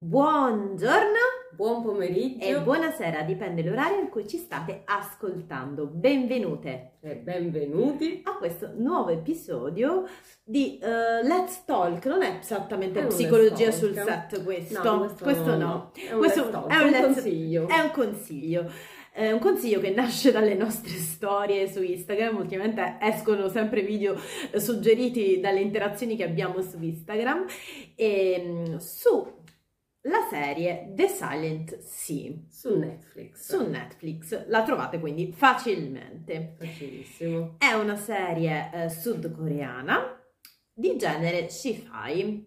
Buongiorno, buon pomeriggio e buonasera, dipende l'orario in cui ci state ascoltando. Benvenute e benvenuti a questo nuovo episodio di uh, Let's Talk. Non è esattamente è psicologia sul set questo, no, questo, questo no. no. È un, questo è un, un consiglio. È un consiglio. È un consiglio che nasce dalle nostre storie su Instagram, ultimamente escono sempre video suggeriti dalle interazioni che abbiamo su Instagram e mm, su la serie The Silent Sea su Netflix. Su Netflix la trovate quindi facilmente. Facilissimo. È una serie eh, sudcoreana di genere sci-fi.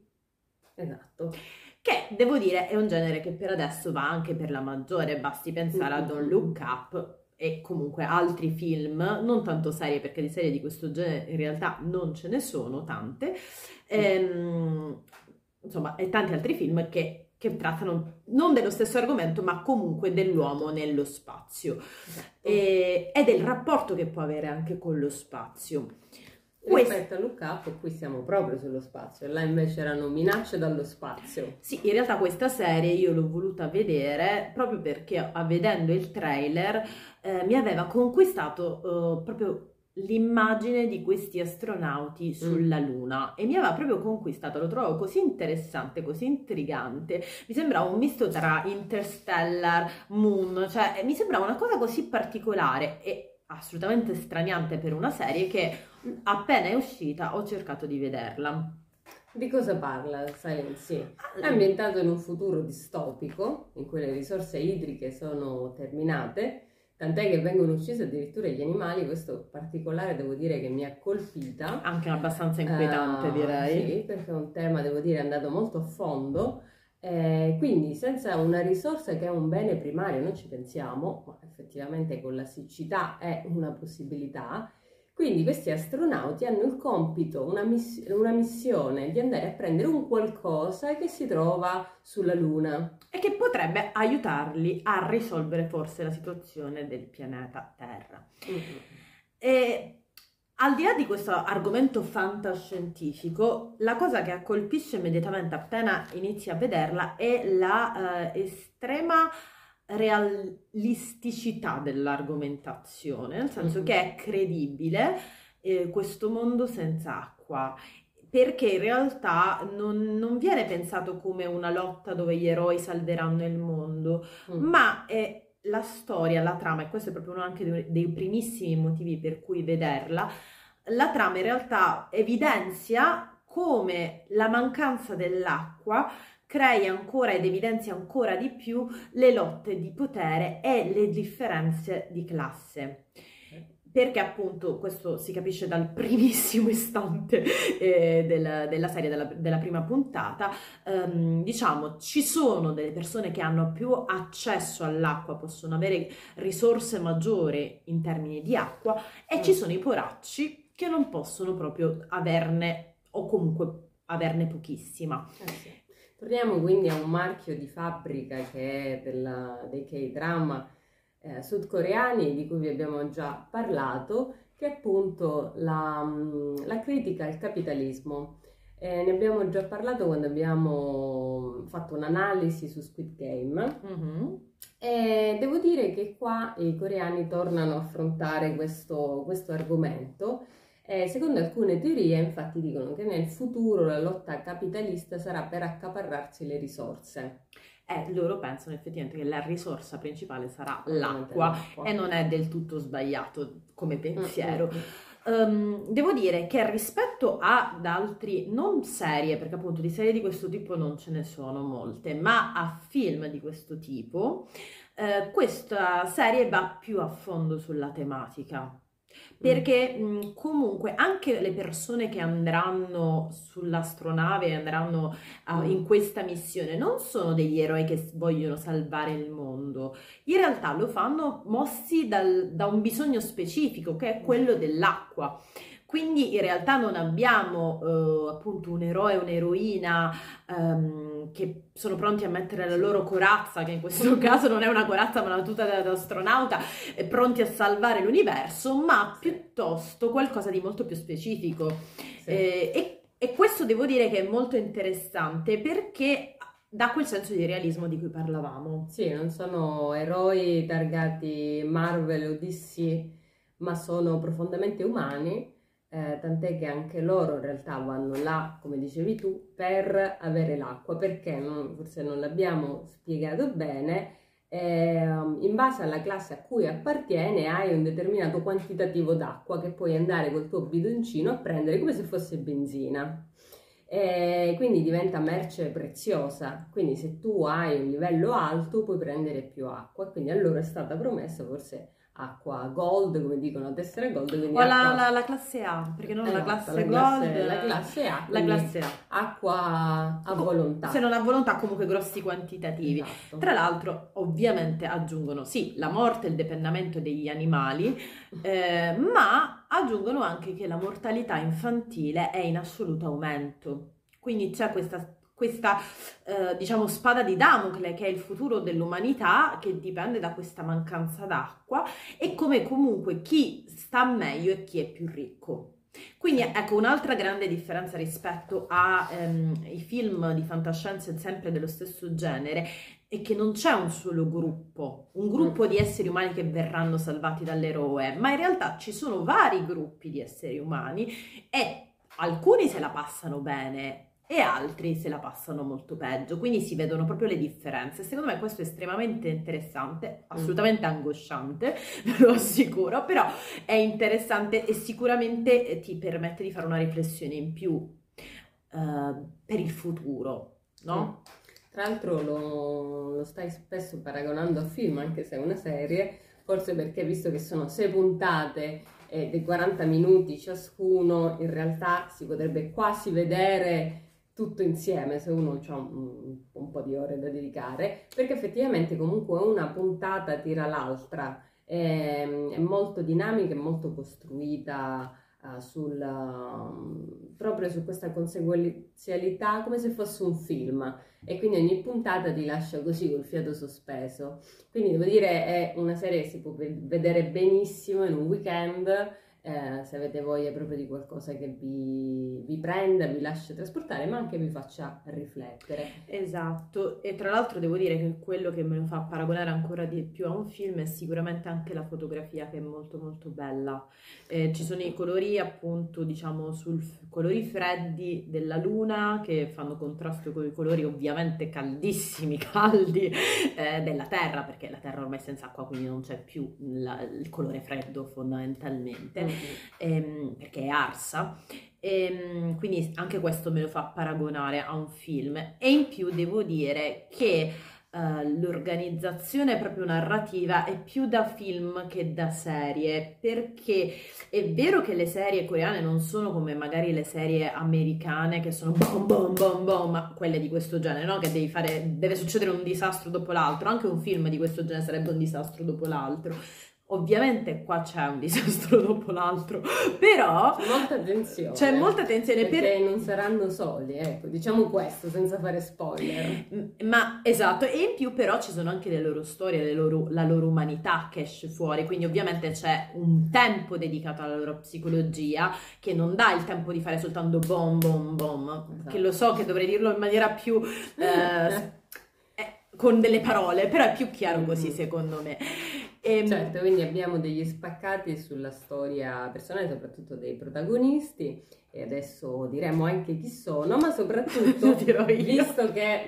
Esatto. Che devo dire è un genere che per adesso va anche per la maggiore, basti pensare mm-hmm. a Don't Look Up e comunque altri film, non tanto serie perché di serie di questo genere in realtà non ce ne sono tante, ehm, insomma e tanti altri film che che trattano non dello stesso argomento, ma comunque dell'uomo nello spazio esatto. e, e, del rapporto che può avere anche con lo spazio. Rispetto a Look Up, qui siamo proprio sullo spazio, là invece erano minacce dallo spazio. Sì, in realtà questa serie io l'ho voluta vedere proprio perché vedendo il trailer eh, mi aveva conquistato eh, proprio l'immagine di questi astronauti mm. sulla. Luna e mi aveva proprio conquistato, lo trovo così interessante, così intrigante, mi sembrava un misto tra Interstellar, Moon, cioè mi sembrava una cosa così particolare e assolutamente straniante per una serie che appena è uscita ho cercato di vederla. Di cosa parla Silent Sea? È ambientato in un futuro distopico in cui le risorse idriche sono terminate Tant'è che vengono uccisi addirittura gli animali, questo particolare devo dire che mi ha colpita. Anche abbastanza inquietante uh, direi. Sì, perché è un tema, devo dire, andato molto a fondo. Eh, quindi senza una risorsa che è un bene primario, noi ci pensiamo, ma effettivamente con la siccità è una possibilità, quindi questi astronauti hanno il compito, una, miss- una, missione di andare a prendere un qualcosa che si trova sulla Luna. E che potrebbe aiutarli a risolvere forse la situazione del pianeta Terra. Mm-hmm. E al di là di questo argomento fantascientifico, la cosa che colpisce immediatamente appena inizi a vederla è la eh, estrema realisticità dell'argomentazione, nel senso mm-hmm. che è credibile eh, questo mondo senza acqua, perché in realtà non, non, viene pensato come una lotta dove gli eroi salveranno il mondo, mm. ma è la storia, la trama, e questo è proprio uno anche dei, dei primissimi motivi per cui vederla, la trama in realtà evidenzia come la mancanza dell'acqua crei ancora ed evidenzia ancora di più le lotte di potere e le differenze di classe perché appunto questo si capisce dal primissimo istante eh, del, della serie, della, della prima puntata, um, diciamo ci sono delle persone che hanno più accesso all'acqua, possono avere risorse maggiori in termini di acqua e mm. ci sono i poracci che non possono proprio averne o comunque averne pochissima. Eh sì. Torniamo quindi a un marchio di fabbrica che è della, dei K-drama eh, sudcoreani di cui vi abbiamo già parlato, che è appunto la, mm, la critica al capitalismo. Eh, ne abbiamo già parlato quando abbiamo fatto un'analisi su Squid Game. Mm-hmm. E devo dire che qua i coreani tornano a affrontare questo, questo argomento eh, secondo alcune teorie, infatti, dicono che nel futuro la lotta capitalista sarà per accaparrarsi le risorse. Eh, loro pensano effettivamente che la risorsa principale sarà l'acqua, l'acqua, e non è del tutto sbagliato come pensiero. Mm-hmm. Um, devo dire che rispetto ad altri, non serie, perché appunto di serie di questo tipo non ce ne sono molte, ma a film di questo tipo, eh, questa serie va più a fondo sulla tematica perché mh, comunque anche le persone che andranno sull'astronave e andranno uh, in questa missione non sono degli eroi che vogliono salvare il mondo, in realtà lo fanno mossi dal, da un bisogno specifico che è quello dell'acqua. Quindi in realtà non abbiamo eh, appunto un eroe o un'eroina ehm, che sono pronti a mettere la loro corazza, che in questo caso non è una corazza ma una tuta da astronauta, e pronti a salvare l'universo, ma piuttosto qualcosa di molto più specifico. Sì. Eh, e, e questo devo dire che è molto interessante perché dà quel senso di realismo di cui parlavamo. Sì, non sono eroi targati Marvel o DC, ma sono profondamente umani, eh, tant'è che anche loro in realtà vanno là, come dicevi tu, per avere l'acqua, perché non, forse non l'abbiamo spiegato bene, eh, in base alla classe a cui appartiene hai un determinato quantitativo d'acqua che puoi andare col tuo bidoncino a prendere come se fosse benzina e quindi diventa merce preziosa. Quindi se tu hai un livello alto puoi prendere più acqua. Quindi allora è stata promessa forse acqua gold, come dicono a tessera gold. O acqua... la, la, la, classe A, perché non esatto, la classe la gold. Classe, la classe A. La classe A. Acqua a volontà. Se non ha volontà, comunque grossi quantitativi. Esatto. Tra l'altro, ovviamente aggiungono sì la morte il depennamento degli animali, eh, ma aggiungono anche che la mortalità infantile è in assoluto aumento. Quindi c'è questa questa eh, diciamo spada di Damocle che è il futuro dell'umanità che dipende da questa mancanza d'acqua e come comunque chi sta meglio e chi è più ricco. Quindi ecco un'altra grande differenza rispetto ai ehm, film di fantascienza sempre dello stesso genere è che non c'è un solo gruppo, un gruppo di esseri umani che verranno salvati dall'eroe, ma in realtà ci sono vari gruppi di esseri umani e alcuni se la passano bene e altri se la passano molto peggio, quindi si vedono proprio le differenze. Secondo me questo è estremamente interessante, assolutamente angosciante, ve lo assicuro, però è interessante e sicuramente ti permette di fare una riflessione in più uh, per il futuro, no? Tra l'altro lo, lo stai spesso paragonando a film, anche se è una serie, forse perché visto che sono sei puntate e dei 40 minuti ciascuno, in realtà si potrebbe quasi vedere tutto insieme se uno ha un, un, po' di ore da dedicare, perché effettivamente comunque una puntata tira l'altra, è, è molto dinamica, è molto costruita uh, sul, uh, proprio su questa conseguenzialità come se fosse un film e quindi ogni puntata ti lascia così col fiato sospeso. Quindi devo dire è una serie che si può vedere benissimo in un weekend eh, se avete voglia proprio di qualcosa che vi, vi, prenda, vi lascia trasportare, ma anche vi faccia riflettere. Esatto, e tra l'altro devo dire che quello che me lo fa paragonare ancora di più a un film è sicuramente anche la fotografia che è molto molto bella. Eh, ci sono i colori appunto diciamo sul colori freddi della luna che fanno contrasto con i colori ovviamente caldissimi, caldi eh, della terra, perché la terra ormai è senza acqua quindi non c'è più la, il colore freddo fondamentalmente ehm, perché è arsa. Ehm, quindi anche questo me lo fa paragonare a un film. E in più devo dire che uh, l'organizzazione proprio narrativa è più da film che da serie, perché è vero che le serie coreane non sono come magari le serie americane che sono bom bom bom bom, ma quelle di questo genere, no? Che devi fare, deve succedere un disastro dopo l'altro, anche un film di questo genere sarebbe un disastro dopo l'altro Ovviamente qua c'è un disastro dopo l'altro, però c'è molta attenzione. C'è molta attenzione perché per... non saranno soli, ecco, diciamo questo senza fare spoiler. Ma esatto, e in più però ci sono anche le loro storie, le loro, la loro umanità che esce fuori, quindi ovviamente c'è un tempo dedicato alla loro psicologia che non dà il tempo di fare soltanto bom bom bom, esatto. che lo so che dovrei dirlo in maniera più eh, eh, con delle parole, però è più chiaro così secondo me. E, ehm, certo, quindi abbiamo degli spaccati sulla storia personale, soprattutto dei protagonisti, e adesso diremo anche chi sono, ma soprattutto visto che,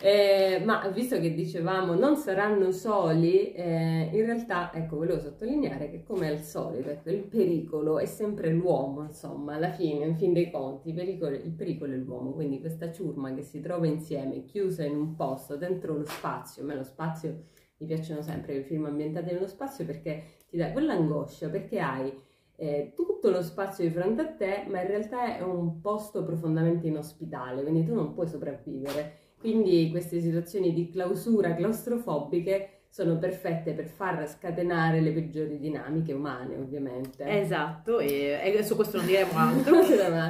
eh, ma visto che dicevamo non saranno soli, eh, in realtà ecco, volevo sottolineare che come al solito ecco, il pericolo è sempre l'uomo, insomma, alla fine, in fin dei conti, il pericolo, il pericolo è l'uomo, quindi questa ciurma che si trova insieme, chiusa in un posto, dentro lo spazio, ma lo spazio mi piacciono sempre i film ambientati nello spazio perché ti dà quell'angoscia, perché hai eh, tutto lo spazio di fronte a te, ma in realtà è un posto profondamente inospitale, quindi tu non puoi sopravvivere. Quindi queste situazioni di clausura claustrofobiche sono perfette per far scatenare le peggiori dinamiche umane, ovviamente. Esatto, e, e su questo non diremo altro.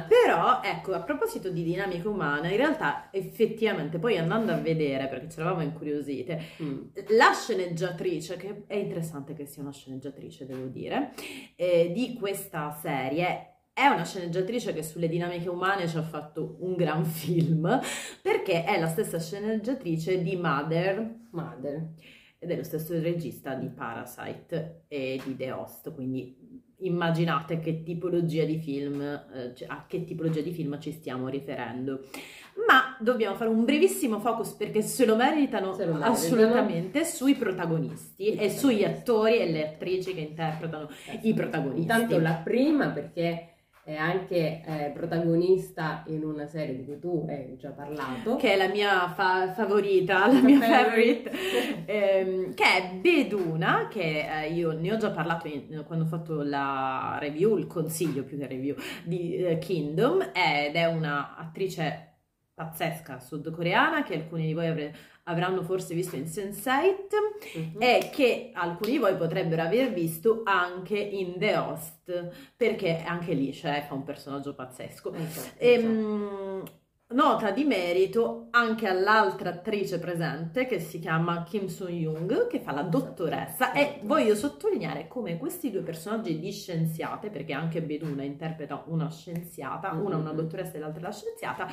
Però, ecco, a proposito di dinamiche umane, in realtà effettivamente poi andando a vedere, perché ci eravamo incuriosite, mm. la sceneggiatrice, che è interessante che sia una sceneggiatrice, devo dire, eh, di questa serie è una sceneggiatrice che sulle dinamiche umane ci ha fatto un gran film, perché è la stessa sceneggiatrice di Mother. Mother. Ed è lo stesso regista di Parasite e di The Host, quindi immaginate che tipologia di film, eh, cioè, a che tipologia di film ci stiamo riferendo. Ma dobbiamo fare un brevissimo focus perché se lo meritano, Se lo meritano. assolutamente sui protagonisti e sugli attori e le attrici che interpretano i protagonisti. Intanto la prima perché è anche eh, protagonista in una serie di cui tu hai già parlato. che è la mia fa- favorita, la mia Favorite. ehm, che è Beduna, che eh, io ne ho già parlato in- quando ho fatto la review, il consiglio più che review di eh, Kingdom, ed è una attrice pazzesca sudcoreana che alcuni di voi avre- avranno forse visto in Sense8 Mhm. e che alcuni di voi potrebbero aver visto anche in The Host, perché anche lì c'è fa un personaggio pazzesco. Esatto, Ehm, nota di merito anche all'altra attrice presente che si chiama Kim Soo-young, che fa la dottoressa, e Esatto. voglio sottolineare come questi due personaggi di scienziate, perché anche Beduna interpreta una scienziata, una una Mhm. dottoressa e l'altra la scienziata,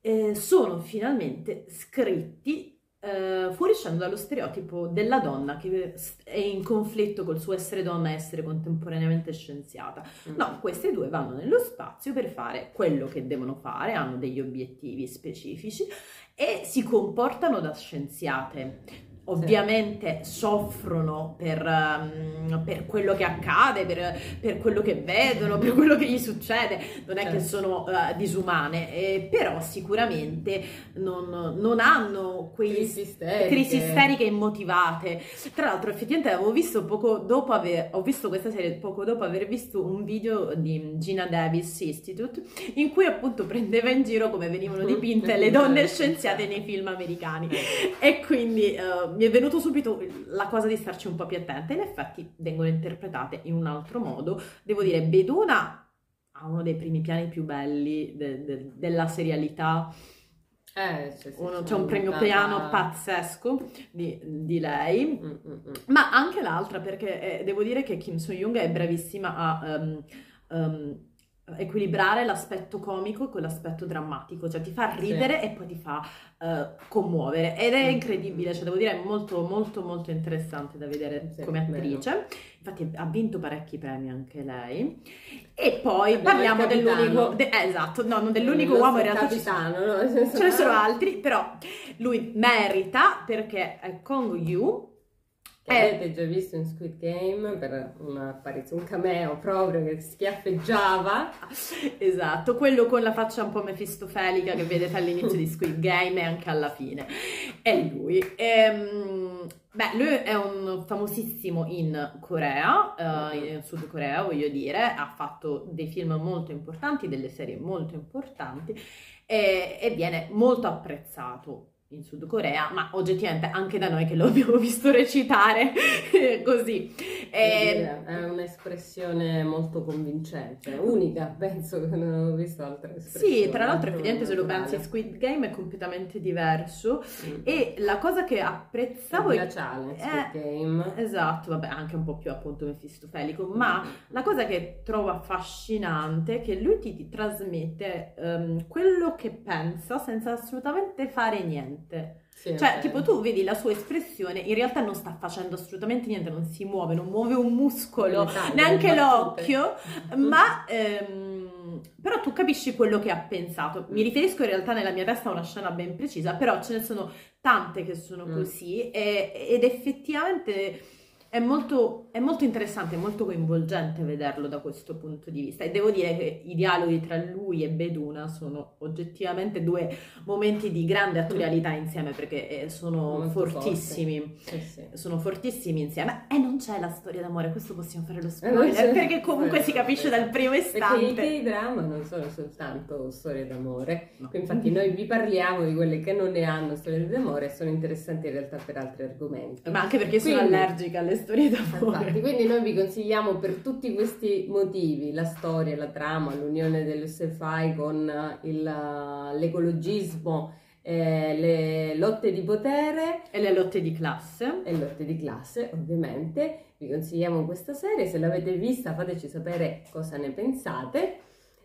eh, sono finalmente scritti. eh, fuoriuscendo dallo stereotipo della donna che è in conflitto col suo essere donna e essere contemporaneamente scienziata. Mhm. No, queste due vanno nello spazio per fare quello che devono fare, hanno degli obiettivi specifici e si comportano da scienziate. Ovviamente soffrono per, um, per quello che accade, per, per quello che vedono, per quello che gli succede, non è che Certo. sono uh, disumane, eh, però sicuramente non, non hanno quei Crisi isteriche. crisi isteriche immotivate. Tra l'altro, effettivamente avevo visto poco dopo aver, ho visto questa serie poco dopo aver visto un video di Gina Davis Institute in cui appunto prendeva in giro come venivano dipinte le donne scienziate nei film americani. E quindi eh, mi è venuto subito la cosa di starci un po' più attenta. In effetti vengono interpretate in un altro modo. Devo dire, Beduna ha uno dei primi piani più belli de- de- della serialità. Eh, cioè, Uno- c'è un premio piano pazzesco di, di lei. Mm, mm, mm. Ma anche l'altra, perché eh, devo dire che Kim So-young è bravissima a ehm, ehm, equilibrare l'aspetto comico con l'aspetto drammatico, cioè ti fa ridere e poi ti fa eh, commuovere ed è Mm. incredibile, cioè devo dire è molto molto molto interessante da vedere Sì, come attrice, infatti ha vinto parecchi premi anche lei e poi Abbiamo parliamo dell'unico, de- eh, esatto, no, non dell'unico uomo in realtà ci sono capitano, no? Ce ne sono altri, però lui merita perché è Kong Yu. Eh. avete già visto in Squid Game per una apparizione, un cameo proprio che schiaffeggiava. Esatto, quello con la faccia un po' mefistofelica che vedete all'inizio di Squid Game e anche alla fine. È lui. Ehm, beh, lui è un famosissimo in Corea, eh, in Sud Corea voglio dire, ha fatto dei film molto importanti, delle serie molto importanti e, e viene molto apprezzato in Sud Corea, ma oggettivamente anche da noi che lo abbiamo visto recitare così. Ehm, È un'espressione molto convincente, unica, penso che non ho visto altre espressioni. Sì, tra l'altro effettivamente se lo pensi Squid Game è completamente diverso Mm. e la cosa che apprezzavo è... glaciale, Squid Eh, Game. Esatto, vabbè, anche un po' più appunto mefistofelico, ma la cosa che trovo affascinante è che lui ti, ti trasmette ehm, quello che pensa senza assolutamente fare niente. Sì, Cioè, tipo, tu vedi la sua espressione, in realtà non sta facendo assolutamente niente, non si muove, non muove un muscolo, Le taglie, neanche l'occhio, ma ehm, però tu capisci quello che ha pensato. Mi riferisco in realtà nella mia testa a una scena ben precisa, però ce ne sono tante che sono Mm. così e- ed effettivamente è molto, è molto interessante, è molto coinvolgente vederlo da questo punto di vista e devo dire che i dialoghi tra lui e Beduna sono oggettivamente due momenti di grande attualità insieme perché eh, sono Molto fortissimi. Sì, sì. Sono fortissimi insieme e non c'è la storia d'amore, questo possiamo fare lo Eh, spoiler perché comunque si capisce dal primo Perché i istante. K-drama non sono soltanto storie d'amore, No. infatti noi vi parliamo di quelle che non ne hanno storie d'amore e sono interessanti in realtà per altri argomenti. Ma anche perché sono Quindi- allergica alle storie d'amore. Infatti, quindi noi vi consigliamo per tutti questi motivi, la storia, la trama, l'unione dell'SFI con il, uh, l'ecologismo eh, le lotte di potere e le lotte di classe. E lotte di classe, ovviamente. Vi consigliamo questa serie, se l'avete vista fateci sapere cosa ne pensate.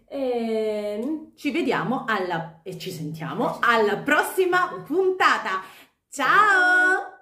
E... Ci vediamo alla, e ci sentiamo alla prossima puntata. Ciao!